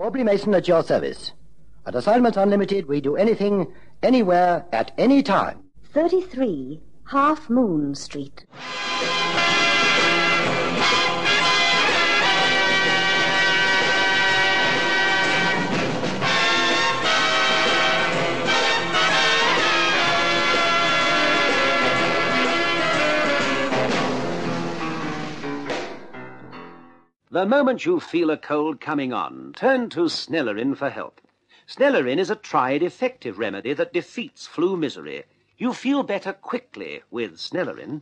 Aubrey Mason at your service. At Assignments Unlimited, we do anything, anywhere, at any time. 33 Half Moon Street. The moment you feel a cold coming on, turn to Snellerin for help. Snellerin is a tried, effective remedy that defeats flu misery. You feel better quickly with Snellerin.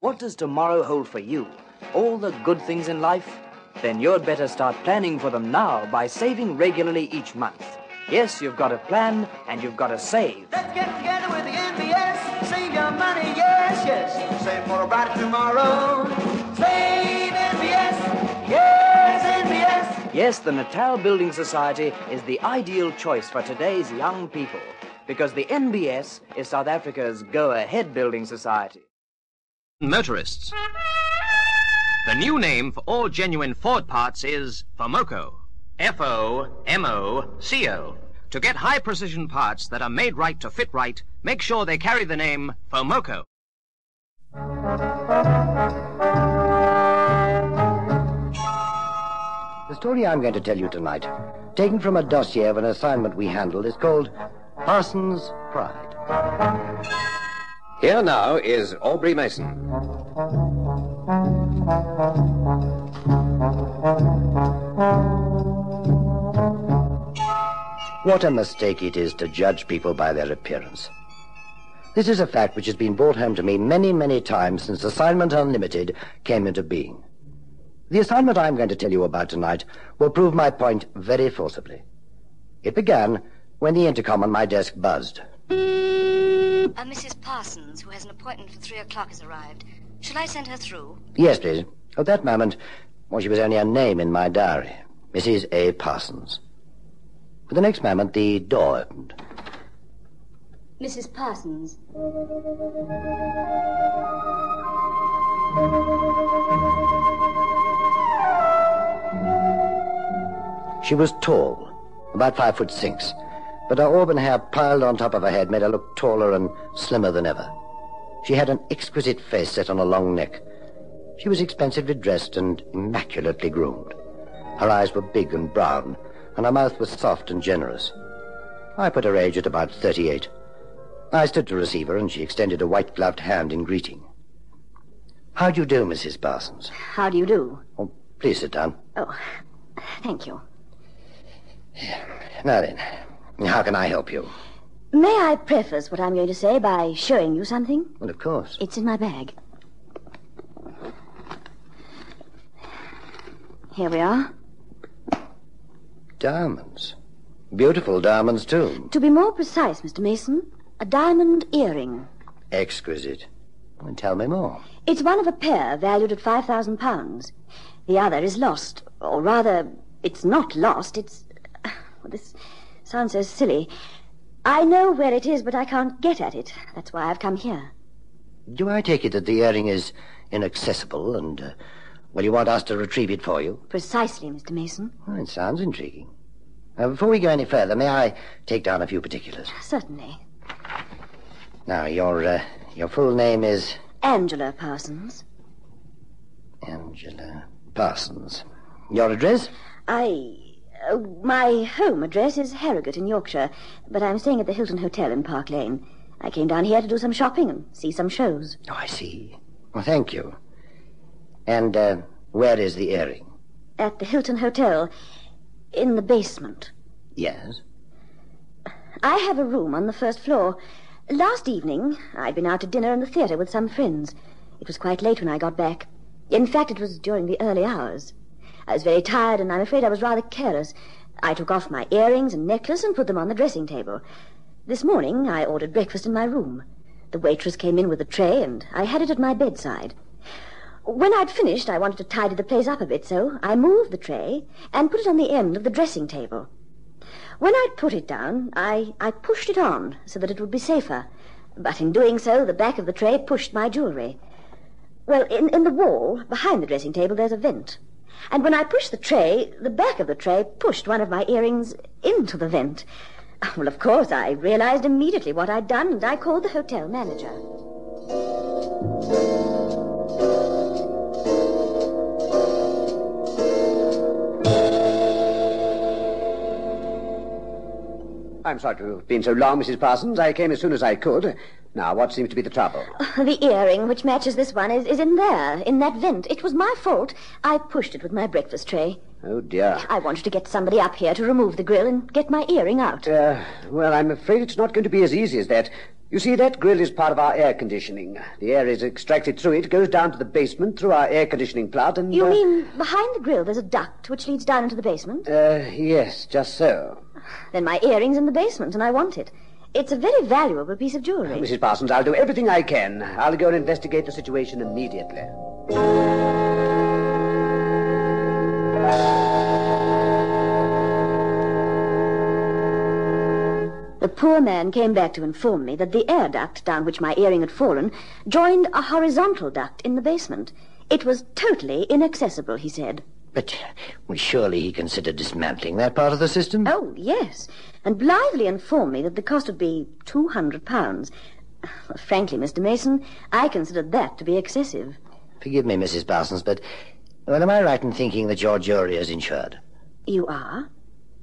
What does tomorrow hold for you? All the good things in life? Then you'd better start planning for them now by saving regularly each month. Yes, you've got to plan and you've got to save. Let's get together with the NBS. Save your money, yes, yes. Save for a brighter tomorrow. Yes, the Natal Building Society is the ideal choice for today's young people because the NBS is South Africa's go ahead building society. Motorists. The new name for all genuine Ford parts is FOMOCO. F O M O C O. To get high precision parts that are made right to fit right, make sure they carry the name FOMOCO. The story I'm going to tell you tonight, taken from a dossier of an assignment we handled, is called Parsons' Pride. Here now is Aubrey Mason. What a mistake it is to judge people by their appearance. This is a fact which has been brought home to me many, many times since Assignment Unlimited came into being. The assignment I'm going to tell you about tonight will prove my point very forcibly. It began when the intercom on my desk buzzed. Uh, Mrs. Parsons, who has an appointment for three o'clock, has arrived. Shall I send her through? Yes, please. At that moment, well, she was only a name in my diary. Mrs. A. Parsons. But the next moment, the door opened. Mrs. Parsons. She was tall, about five foot six, but her auburn hair piled on top of her head made her look taller and slimmer than ever. She had an exquisite face set on a long neck. She was expensively dressed and immaculately groomed. Her eyes were big and brown, and her mouth was soft and generous. I put her age at about 38. I stood to receive her, and she extended a white-gloved hand in greeting. How do you do, Mrs. Parsons? How do you do? Oh, please sit down. Oh, thank you. Now then, how can I help you? May I preface what I'm going to say by showing you something? Well, of course. It's in my bag. Here we are. Diamonds. Beautiful diamonds, too. To be more precise, Mr. Mason, a diamond earring. Exquisite. Well, tell me more. It's one of a pair valued at five thousand pounds. The other is lost, or rather, it's not lost. It's well, this sounds so silly. I know where it is, but I can't get at it. That's why I've come here. Do I take it that the earring is inaccessible and, uh, well, you want us to retrieve it for you? Precisely, Mr. Mason. Well, it sounds intriguing. Now, before we go any further, may I take down a few particulars? Certainly. Now, your, uh, your full name is Angela Parsons. Angela Parsons. Your address? I. Uh, my home address is Harrogate in Yorkshire, but I'm staying at the Hilton Hotel in Park Lane. I came down here to do some shopping and see some shows. Oh, I see. Well, thank you. And, uh, where is the earring? At the Hilton Hotel, in the basement. Yes. I have a room on the first floor. Last evening, I'd been out to dinner in the theatre with some friends. It was quite late when I got back. In fact, it was during the early hours. I was very tired, and I'm afraid I was rather careless. I took off my earrings and necklace and put them on the dressing table. This morning, I ordered breakfast in my room. The waitress came in with a tray, and I had it at my bedside. When I'd finished, I wanted to tidy the place up a bit, so I moved the tray and put it on the end of the dressing table. When I'd put it down, I, I pushed it on so that it would be safer. But in doing so, the back of the tray pushed my jewelry. Well, in, in the wall, behind the dressing table, there's a vent. And when I pushed the tray, the back of the tray pushed one of my earrings into the vent. Well, of course, I realized immediately what I'd done, and I called the hotel manager. I'm sorry to have been so long, Mrs. Parsons. I came as soon as I could. Now, what seems to be the trouble? The earring, which matches this one, is, is in there, in that vent. It was my fault. I pushed it with my breakfast tray. Oh, dear. I wanted to get somebody up here to remove the grill and get my earring out. Uh, well, I'm afraid it's not going to be as easy as that. You see, that grill is part of our air conditioning. The air is extracted through it, goes down to the basement through our air conditioning plant, and. You uh, mean behind the grill there's a duct which leads down into the basement? Uh, yes, just so. Then my earring's in the basement, and I want it. It's a very valuable piece of jewelry. Mrs. Parsons, I'll do everything I can. I'll go and investigate the situation immediately. The poor man came back to inform me that the air duct down which my earring had fallen joined a horizontal duct in the basement. It was totally inaccessible, he said. But well, surely he considered dismantling that part of the system? Oh, yes, and blithely informed me that the cost would be two hundred pounds. Frankly, Mr. Mason, I considered that to be excessive. Forgive me, Mrs. Parsons, but well, am I right in thinking that your jury is insured? You are?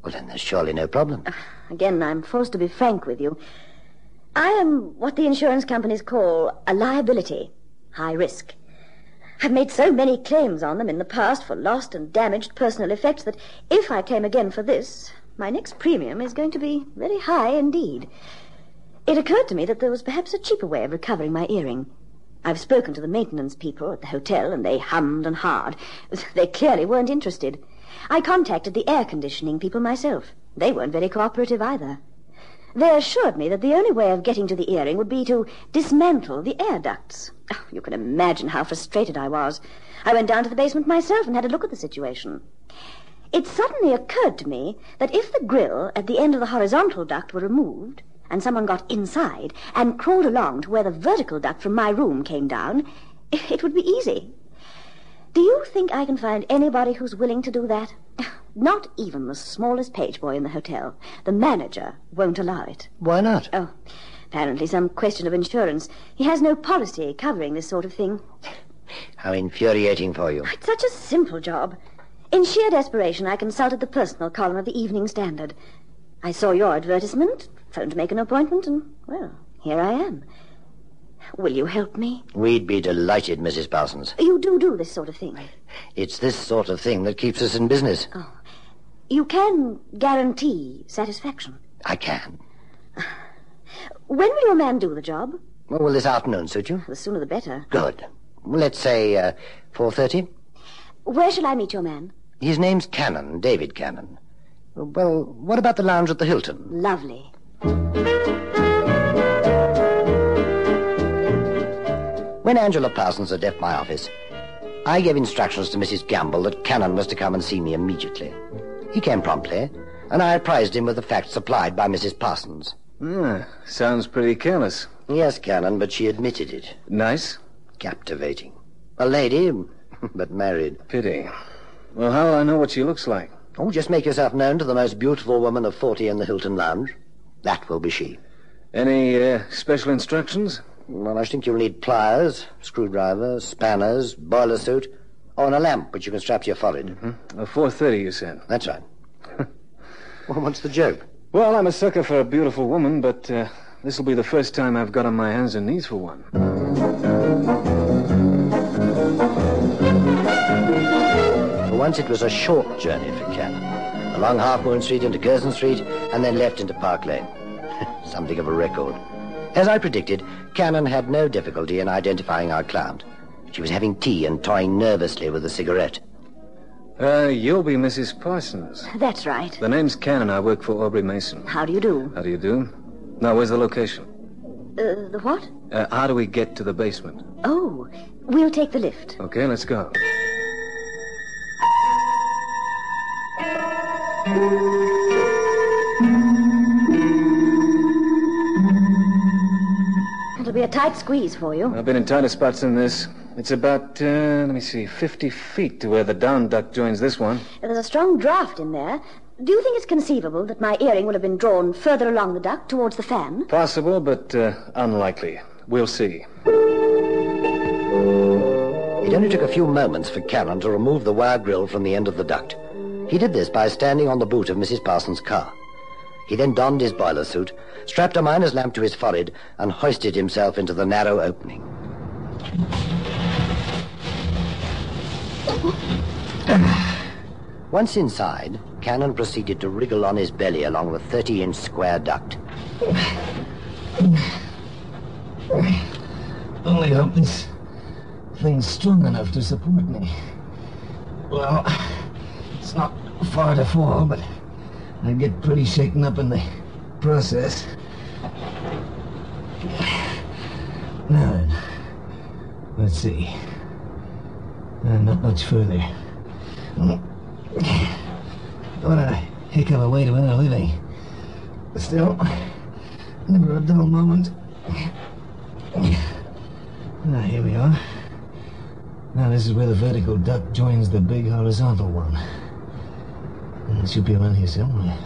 Well, then there's surely no problem. Ah, again, I'm forced to be frank with you. I am what the insurance companies call a liability, high risk. I've made so many claims on them in the past for lost and damaged personal effects that if I claim again for this, my next premium is going to be very high indeed. It occurred to me that there was perhaps a cheaper way of recovering my earring. I've spoken to the maintenance people at the hotel, and they hummed and hawed. They clearly weren't interested. I contacted the air conditioning people myself. They weren't very cooperative either. They assured me that the only way of getting to the earring would be to dismantle the air ducts. Oh, you can imagine how frustrated I was. I went down to the basement myself and had a look at the situation. It suddenly occurred to me that if the grill at the end of the horizontal duct were removed, and someone got inside and crawled along to where the vertical duct from my room came down, it would be easy. Do you think I can find anybody who's willing to do that? Not even the smallest page boy in the hotel. The manager won't allow it. Why not? Oh, apparently some question of insurance. He has no policy covering this sort of thing. How infuriating for you. It's such a simple job. In sheer desperation, I consulted the personal column of the Evening Standard. I saw your advertisement, phoned to make an appointment, and, well, here I am. Will you help me? We'd be delighted, Mrs. Parsons. You do do this sort of thing. It's this sort of thing that keeps us in business. Oh. You can guarantee satisfaction. I can. When will your man do the job? Well, will this afternoon suit you? The sooner the better. Good. Let's say uh, 4.30. Where shall I meet your man? His name's Cannon, David Cannon. Well, what about the lounge at the Hilton? Lovely. When Angela Parsons had left my office, I gave instructions to Mrs. Gamble that Cannon was to come and see me immediately. He came promptly, and I apprised him of the facts supplied by Mrs. Parsons. Ah, sounds pretty careless. Yes, Cannon, but she admitted it. Nice? Captivating. A lady, but married. Pity. Well, how'll I know what she looks like? Oh, just make yourself known to the most beautiful woman of 40 in the Hilton Lounge. That will be she. Any uh, special instructions? Well, I think you'll need pliers, screwdriver, spanners, boiler suit, oh, and a lamp which you can strap to your forehead. Uh, 4.30, you said. That's right. well, what's the joke? Well, I'm a sucker for a beautiful woman, but uh, this'll be the first time I've got on my hands and knees for one. For once, it was a short journey for Cannon. Along Half Moon Street into Curzon Street, and then left into Park Lane. Something of a record. As I predicted, Cannon had no difficulty in identifying our client. She was having tea and toying nervously with a cigarette. Uh, you'll be Mrs. Parsons. That's right. The name's Cannon. I work for Aubrey Mason. How do you do? How do you do? Now, where's the location? Uh, the what? Uh, how do we get to the basement? Oh, we'll take the lift. Okay, let's go. Tight squeeze for you. I've been in tighter spots than this. It's about, uh, let me see, 50 feet to where the down duct joins this one. There's a strong draft in there. Do you think it's conceivable that my earring will have been drawn further along the duct towards the fan? Possible, but uh, unlikely. We'll see. It only took a few moments for Cannon to remove the wire grill from the end of the duct. He did this by standing on the boot of Mrs. Parsons' car. He then donned his boiler suit, strapped a miner's lamp to his forehead, and hoisted himself into the narrow opening. Once inside, Cannon proceeded to wriggle on his belly along the 30-inch square duct. Only hope this thing's strong enough to support me. Well, it's not far to fall, but I get pretty shaken up in the process. Now then, let's see. Uh, not much further. What a heck of a way to earn a living. Still, never a dull moment. Now, here we are. Now, this is where the vertical duct joins the big horizontal one. It should be around here somewhere.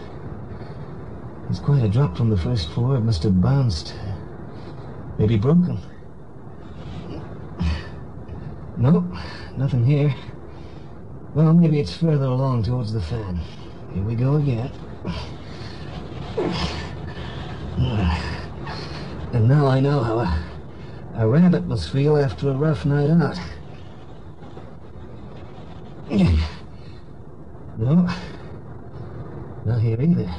It's quite a drop from the first floor. It must have bounced. Maybe broken. Nope, nothing here. Well, maybe it's further along towards the fan. Here we go again. And now I know how a, a rabbit must feel after a rough night out. No, here either.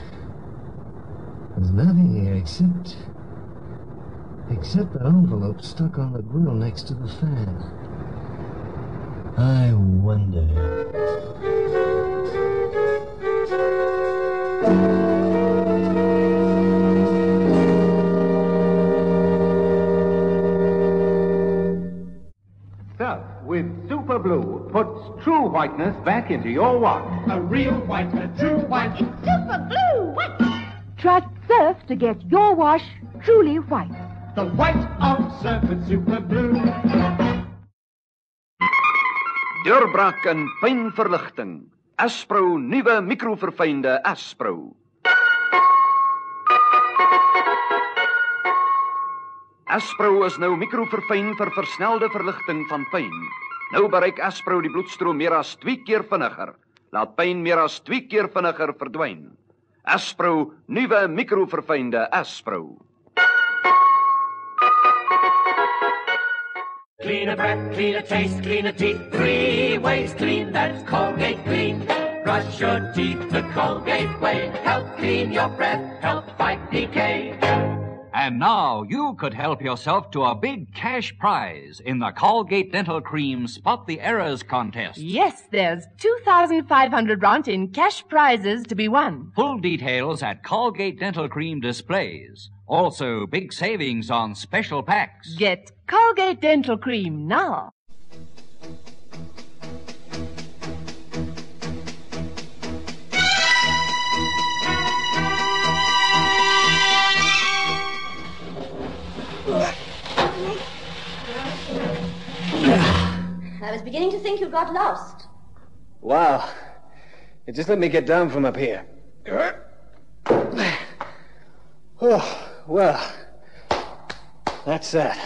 There's nothing here except... except that envelope stuck on the grill next to the fan. I wonder... With Super Blue whiteness back into your wash. A real white, a true white. Super Blue White. Trust Surf to get your wash truly white. The white of Surf with Super Blue. Deurbrak en pynverligting. Aspro nuwe mikroverfynde Aspro. Aspro is nou mikroverfyn vir versnelde verligting van pyn. Nou bereik Aspro die bloedstroom meer as 2 keer vinniger. Laat pyn meer as 2 keer vinniger verdwyn. Aspro nuwe mikroverfynde Aspro. Cleaner breath, cleaner taste, cleaner teeth. Three ways clean, that's Colgate Clean. Brush your teeth the Colgate way. Help clean your breath, help fight decay. And now you could help yourself to a big cash prize in the Colgate Dental Cream Spot the Errors contest. Yes, there's 2,500 rand in cash prizes to be won. Full details at Colgate Dental Cream displays. Also, big savings on special packs. Get Colgate Dental Cream now. I was beginning to think you got lost. Wow. You just let me get down from up here. Oh, well. That's that.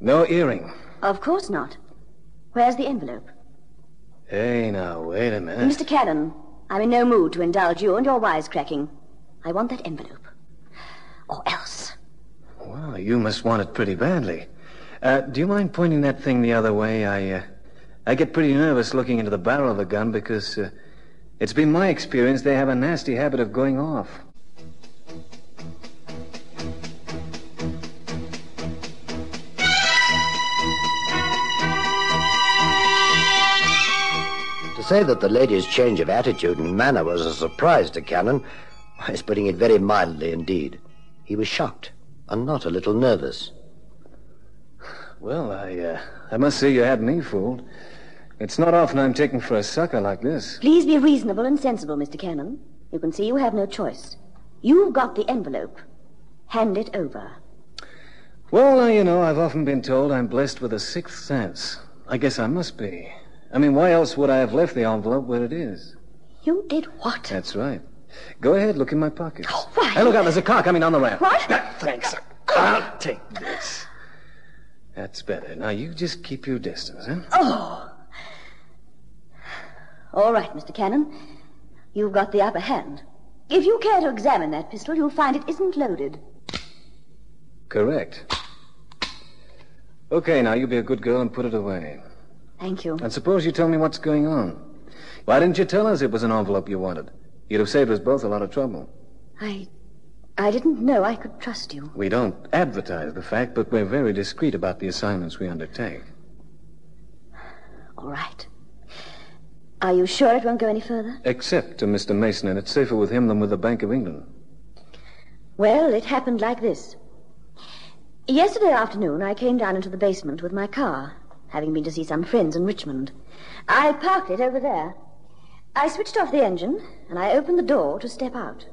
No earring. Of course not. Where's the envelope? Hey, now, wait a minute. Mr. Cannon, I'm in no mood to indulge you and your wisecracking. I want that envelope. Or else. Well, you must want it pretty badly. Uh, do you mind pointing that thing the other way? I, uh, I get pretty nervous looking into the barrel of a gun because uh, it's been my experience they have a nasty habit of going off. To say that the lady's change of attitude and manner was a surprise to Cannon is putting it very mildly indeed. He was shocked and not a little nervous. Well, I, uh, I must say you had me fooled. It's not often I'm taken for a sucker like this. Please be reasonable and sensible, Mr. Cannon. You can see you have no choice. You've got the envelope. Hand it over. Well, now, you know, I've often been told I'm blessed with a sixth sense. I guess I must be. I mean, why else would I have left the envelope where it is? You did what? That's right. Go ahead, look in my pockets. Oh, why? Hey, look out, there's a car coming down the ramp. What? Thanks. I'll take this. That's better. Now, you just keep your distance, huh? Oh. All right, Mr. Cannon. You've got the upper hand. If you care to examine that pistol, you'll find it isn't loaded. Correct. Okay, now you be a good girl and put it away. Thank you. And suppose you tell me what's going on. Why didn't you tell us it was an envelope you wanted? You'd have saved us both a lot of trouble. I. I didn't know I could trust you. We don't advertise the fact, but we're very discreet about the assignments we undertake. All right. Are you sure it won't go any further? Except to Mr. Mason, and it's safer with him than with the Bank of England. Well, it happened like this. Yesterday afternoon, I came down into the basement with my car, having been to see some friends in Richmond. I parked it over there. I switched off the engine, and I opened the door to step out.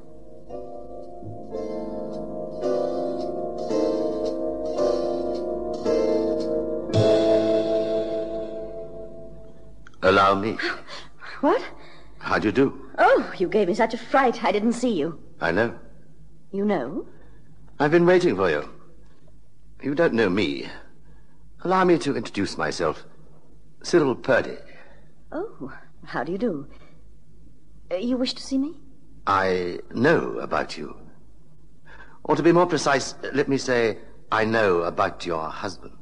Allow me. What? How do you do? Oh, you gave me such a fright, I didn't see you. I know. You know? I've been waiting for you. You don't know me. Allow me to introduce myself. Cyril Purdy. Oh, how do you do? Uh, you wish to see me? I know about you. Or to be more precise, let me say, I know about your husband.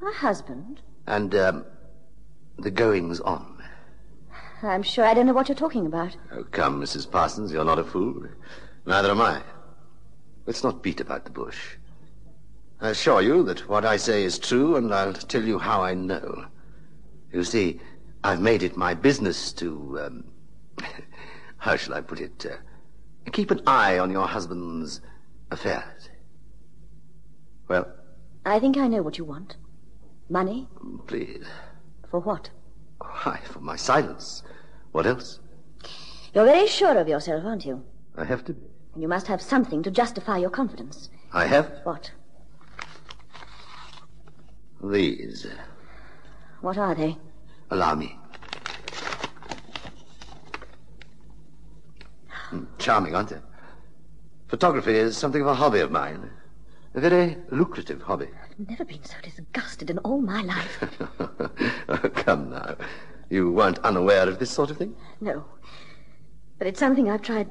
My husband? And, um, the goings on. I'm sure I don't know what you're talking about. Oh, come, Mrs. Parsons, you're not a fool. Neither am I. Let's not beat about the bush. I assure you that what I say is true, and I'll tell you how I know. You see, I've made it my business to, um, how shall I put it, uh, keep an eye on your husband's affairs. Well, I think I know what you want. Money? please. For what? Why, for my silence. What else? You're very sure of yourself, aren't you? I have to be. And you must have something to justify your confidence. I have What? these. What are they? Allow me. Hmm, Charming, aren't they? Photography is something of a hobby of mine. A very lucrative hobby. I've never been so disgusted in all my life. Oh, come now. You weren't unaware of this sort of thing? No. But it's something I've tried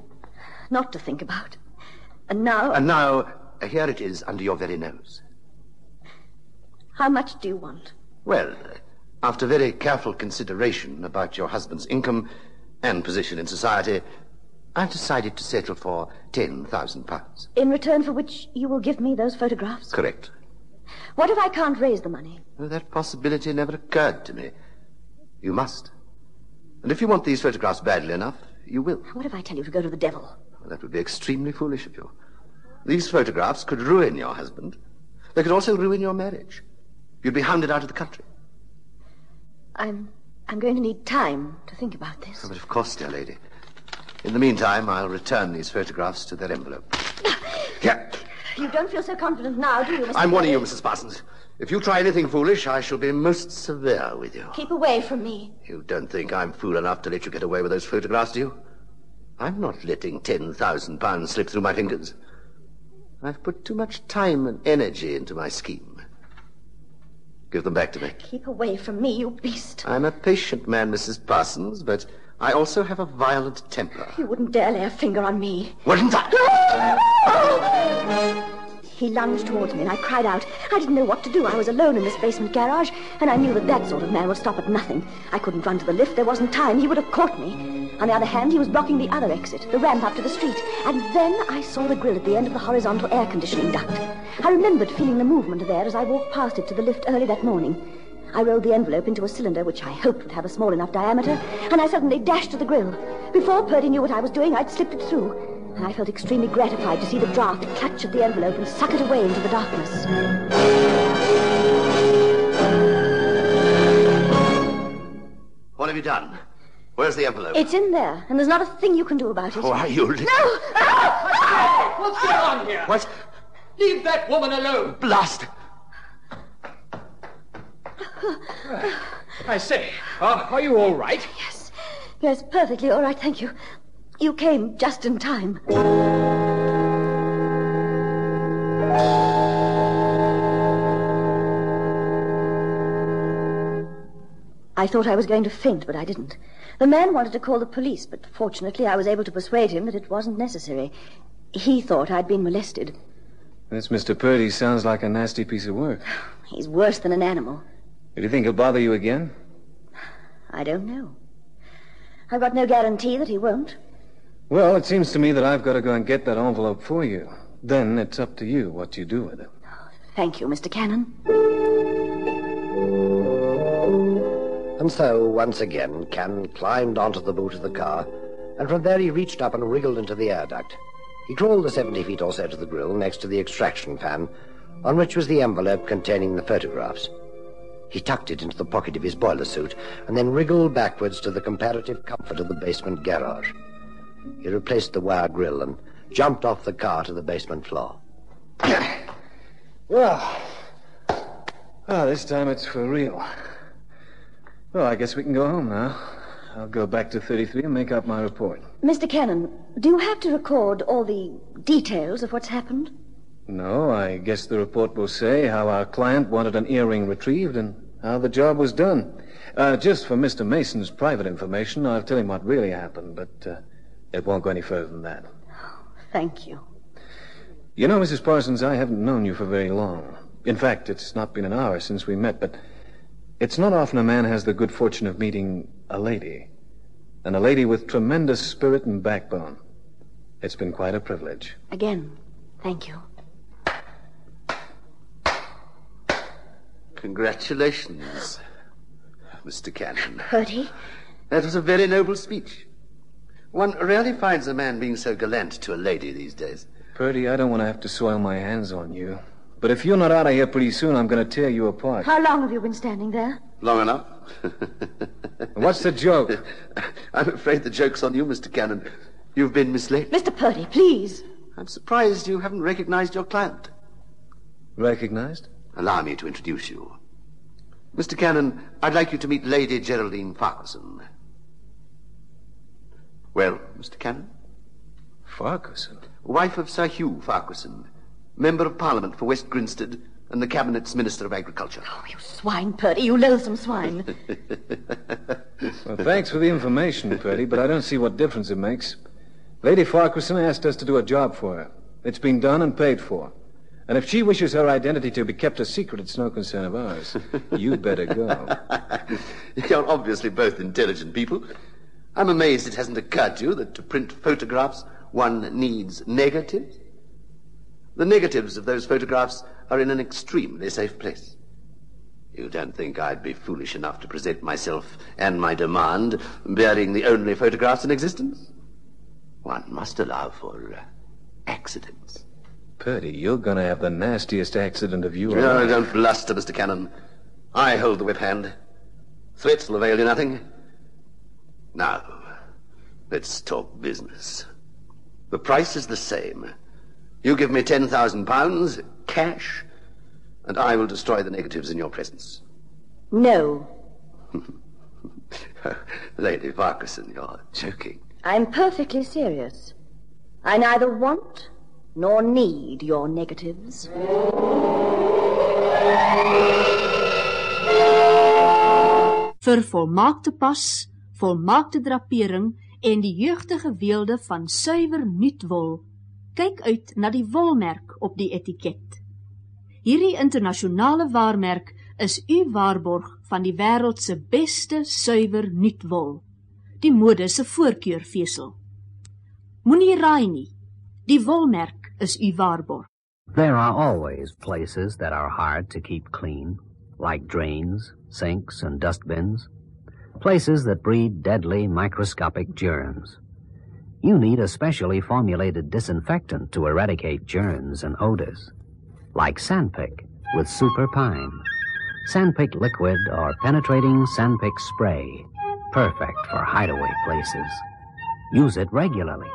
not to think about. And now. And now, here it is under your very nose. How much do you want? Well, after very careful consideration about your husband's income and position in society, I've decided to settle for ten thousand pounds. In return for which you will give me those photographs? Correct. What if I can't raise the money? Well, that possibility never occurred to me. You must. And if you want these photographs badly enough, you will. What if I tell you to go to the devil? Well, that would be extremely foolish of you. These photographs could ruin your husband. They could also ruin your marriage. You'd be hounded out of the country. I'm. I'm going to need time to think about this. Oh, but of course, dear lady. In the meantime, I'll return these photographs to their envelope. Here. You don't feel so confident now, do you, Mr. I'm warning you, Mrs. Parsons. If you try anything foolish, I shall be most severe with you. Keep away from me. You don't think I'm fool enough to let you get away with those photographs, do you? I'm not letting ten thousand pounds slip through my fingers. I've put too much time and energy into my scheme. Give them back to me. Keep away from me, you beast. I'm a patient man, Mrs. Parsons, but I also have a violent temper. You wouldn't dare lay a finger on me. Wouldn't I? He lunged towards me and I cried out. I didn't know what to do. I was alone in this basement garage, and I knew that that sort of man would stop at nothing. I couldn't run to the lift. There wasn't time. He would have caught me. On the other hand, he was blocking the other exit, the ramp up to the street. And then I saw the grill at the end of the horizontal air conditioning duct. I remembered feeling the movement there as I walked past it to the lift early that morning. I rolled the envelope into a cylinder which I hoped would have a small enough diameter, and I suddenly dashed to the grill. Before Purdy knew what I was doing, I'd slipped it through, and I felt extremely gratified to see the draft clutch at the envelope and suck it away into the darkness. What have you done? Where's the envelope? It's in there, and there's not a thing you can do about it. Oh, Why, you little... No! Ah! Ah! What's going on here? What? Leave that woman alone. Blast! I say, uh, are you all right? Yes. Yes, perfectly all right, thank you. You came just in time. I thought I was going to faint, but I didn't. The man wanted to call the police, but fortunately I was able to persuade him that it wasn't necessary. He thought I'd been molested. This Mr. Purdy sounds like a nasty piece of work. He's worse than an animal. Do you think he'll bother you again? I don't know. I've got no guarantee that he won't. Well, it seems to me that I've got to go and get that envelope for you. Then it's up to you what you do with it. Thank you, Mr. Cannon. And so, once again, Cannon climbed onto the boot of the car, and from there he reached up and wriggled into the air duct. He crawled the 70 feet or so to the grill next to the extraction fan, on which was the envelope containing the photographs. He tucked it into the pocket of his boiler suit, and then wriggled backwards to the comparative comfort of the basement garage. He replaced the wire grill and jumped off the car to the basement floor. Well, well, this time it's for real. Well, I guess we can go home now. I'll go back to 33 and make up my report. Mr. Cannon, do you have to record all the details of what's happened? No, I guess the report will say how our client wanted an earring retrieved and how the job was done. Uh, just for Mr. Mason's private information, I'll tell him what really happened, but uh, it won't go any further than that. Thank you. You know, Mrs. Parsons, I haven't known you for very long. In fact, it's not been an hour since we met, but it's not often a man has the good fortune of meeting a lady, and a lady with tremendous spirit and backbone. It's been quite a privilege. Again, thank you. Congratulations, Mr. Cannon. Purdy? That was a very noble speech. One rarely finds a man being so gallant to a lady these days. Purdy, I don't want to have to soil my hands on you. But if you're not out of here pretty soon, I'm going to tear you apart. How long have you been standing there? Long enough. What's the joke? I'm afraid the joke's on you, Mr. Cannon. You've been misled. Mr. Purdy, please. I'm surprised you haven't recognized your client. Recognized? Allow me to introduce you. Mr. Cannon, I'd like you to meet Lady Geraldine Farquharson. Well, Mr. Cannon? Farquharson? Wife of Sir Hugh Farquharson, Member of Parliament for West Grinstead and the Cabinet's Minister of Agriculture. Oh, you swine, Purdy, you loathsome swine. well, thanks for the information, Purdy, but I don't see what difference it makes. Lady Farquharson asked us to do a job for her. It's been done and paid for. And if she wishes her identity to be kept a secret, it's no concern of ours. You'd better go. You're obviously both intelligent people. I'm amazed it hasn't occurred to you that to print photographs, one needs negatives. The negatives of those photographs are in an extremely safe place. You don't think I'd be foolish enough to present myself and my demand bearing the only photographs in existence? One must allow for uh, accidents. Purdy, you're going to have the nastiest accident of you. No, alive. don't bluster, Mr. Cannon. I hold the whip hand. Threats will avail you nothing. Now, let's talk business. The price is the same. You give me ten thousand pounds, cash, and I will destroy the negatives in your presence. No. Lady Farquharson, you're joking. I'm perfectly serious. I neither want nor need your negatives. Vir volmaakte pas, volmaakte drapering en die jeugdige weelde van suiwer nuutwol, kyk uit na die wolmerk op die etiket. Hierdie internasionale waarmerk is u waarborg van die wêreld se beste suiwer nuutwol, die mode se voorkeurvesel. Moenie raai nie. Die wolmerk is u waarborg. There are always places that are hard to keep clean, like drains, sinks, and dustbins. Places that breed deadly microscopic germs. You need a specially formulated disinfectant to eradicate germs and odors, like Sanpic with Super Pine. Sanpic liquid or penetrating Sanpic spray, perfect for hideaway places. Use it regularly.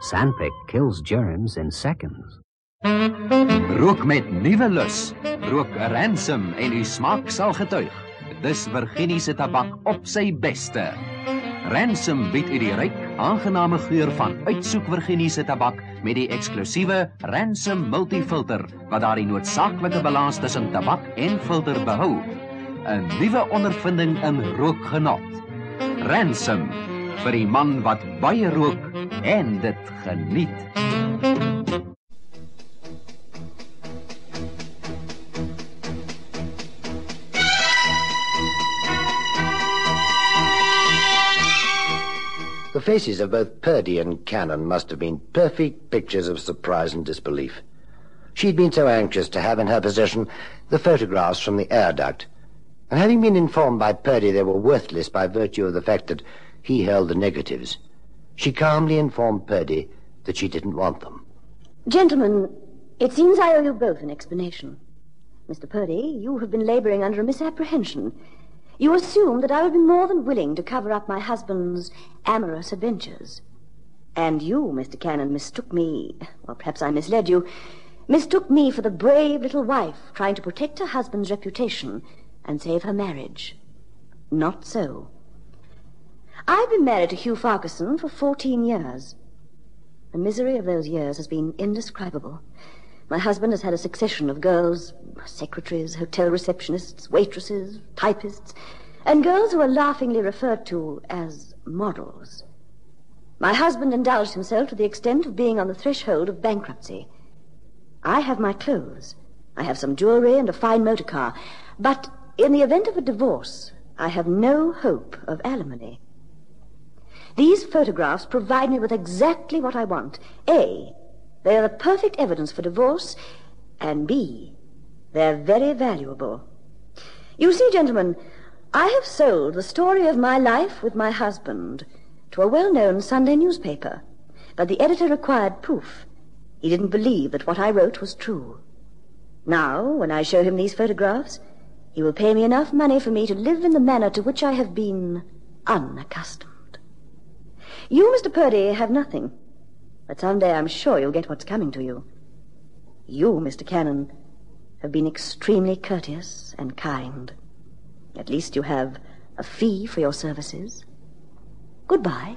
Sandpick kills germs in seconds. Rook met nuwe lus. Rook ransom en u smaak sal getuig. Dis Virginie se tabak op sy beste. Ransom bied u die ryk, aangename geur van uitsoek Virginie se tabak met die eksklusiewe Ransom Multifilter wat daardie noodsaaklike balans tussen tabak en filter behou. 'n Nuwe ondervinding in rookgenot. Ransom vir die man wat baie rook en dit geniet. The faces of both Purdy and Cannon must have been perfect pictures of surprise and disbelief. She'd been so anxious to have in her possession the photographs from the air duct, and having been informed by Purdy they were worthless by virtue of the fact that he held the negatives, she calmly informed Purdy that she didn't want them. Gentlemen, it seems I owe you both an explanation. Mr. Purdy, you have been laboring under a misapprehension. You assumed that I would be more than willing to cover up my husband's amorous adventures. And you, Mr. Cannon, mistook me, or perhaps I misled you, mistook me for the brave little wife trying to protect her husband's reputation and save her marriage. Not so. I've been married to Hugh Farquharson for 14 years. The misery of those years has been indescribable. My husband has had a succession of girls, secretaries, hotel receptionists, waitresses, typists, and girls who are laughingly referred to as models. My husband indulged himself to the extent of being on the threshold of bankruptcy. I have my clothes. I have some jewelry and a fine motor car. But in the event of a divorce, I have no hope of alimony. These photographs provide me with exactly what I want. A, they are the perfect evidence for divorce, and B, they're very valuable. You see, gentlemen, I have sold the story of my life with my husband to a well-known Sunday newspaper, but the editor required proof. He didn't believe that what I wrote was true. Now, when I show him these photographs, he will pay me enough money for me to live in the manner to which I have been unaccustomed. You, Mr. Purdy, have nothing. But someday I'm sure you'll get what's coming to you. You, Mr. Cannon, have been extremely courteous and kind. At least you have a fee for your services. Goodbye.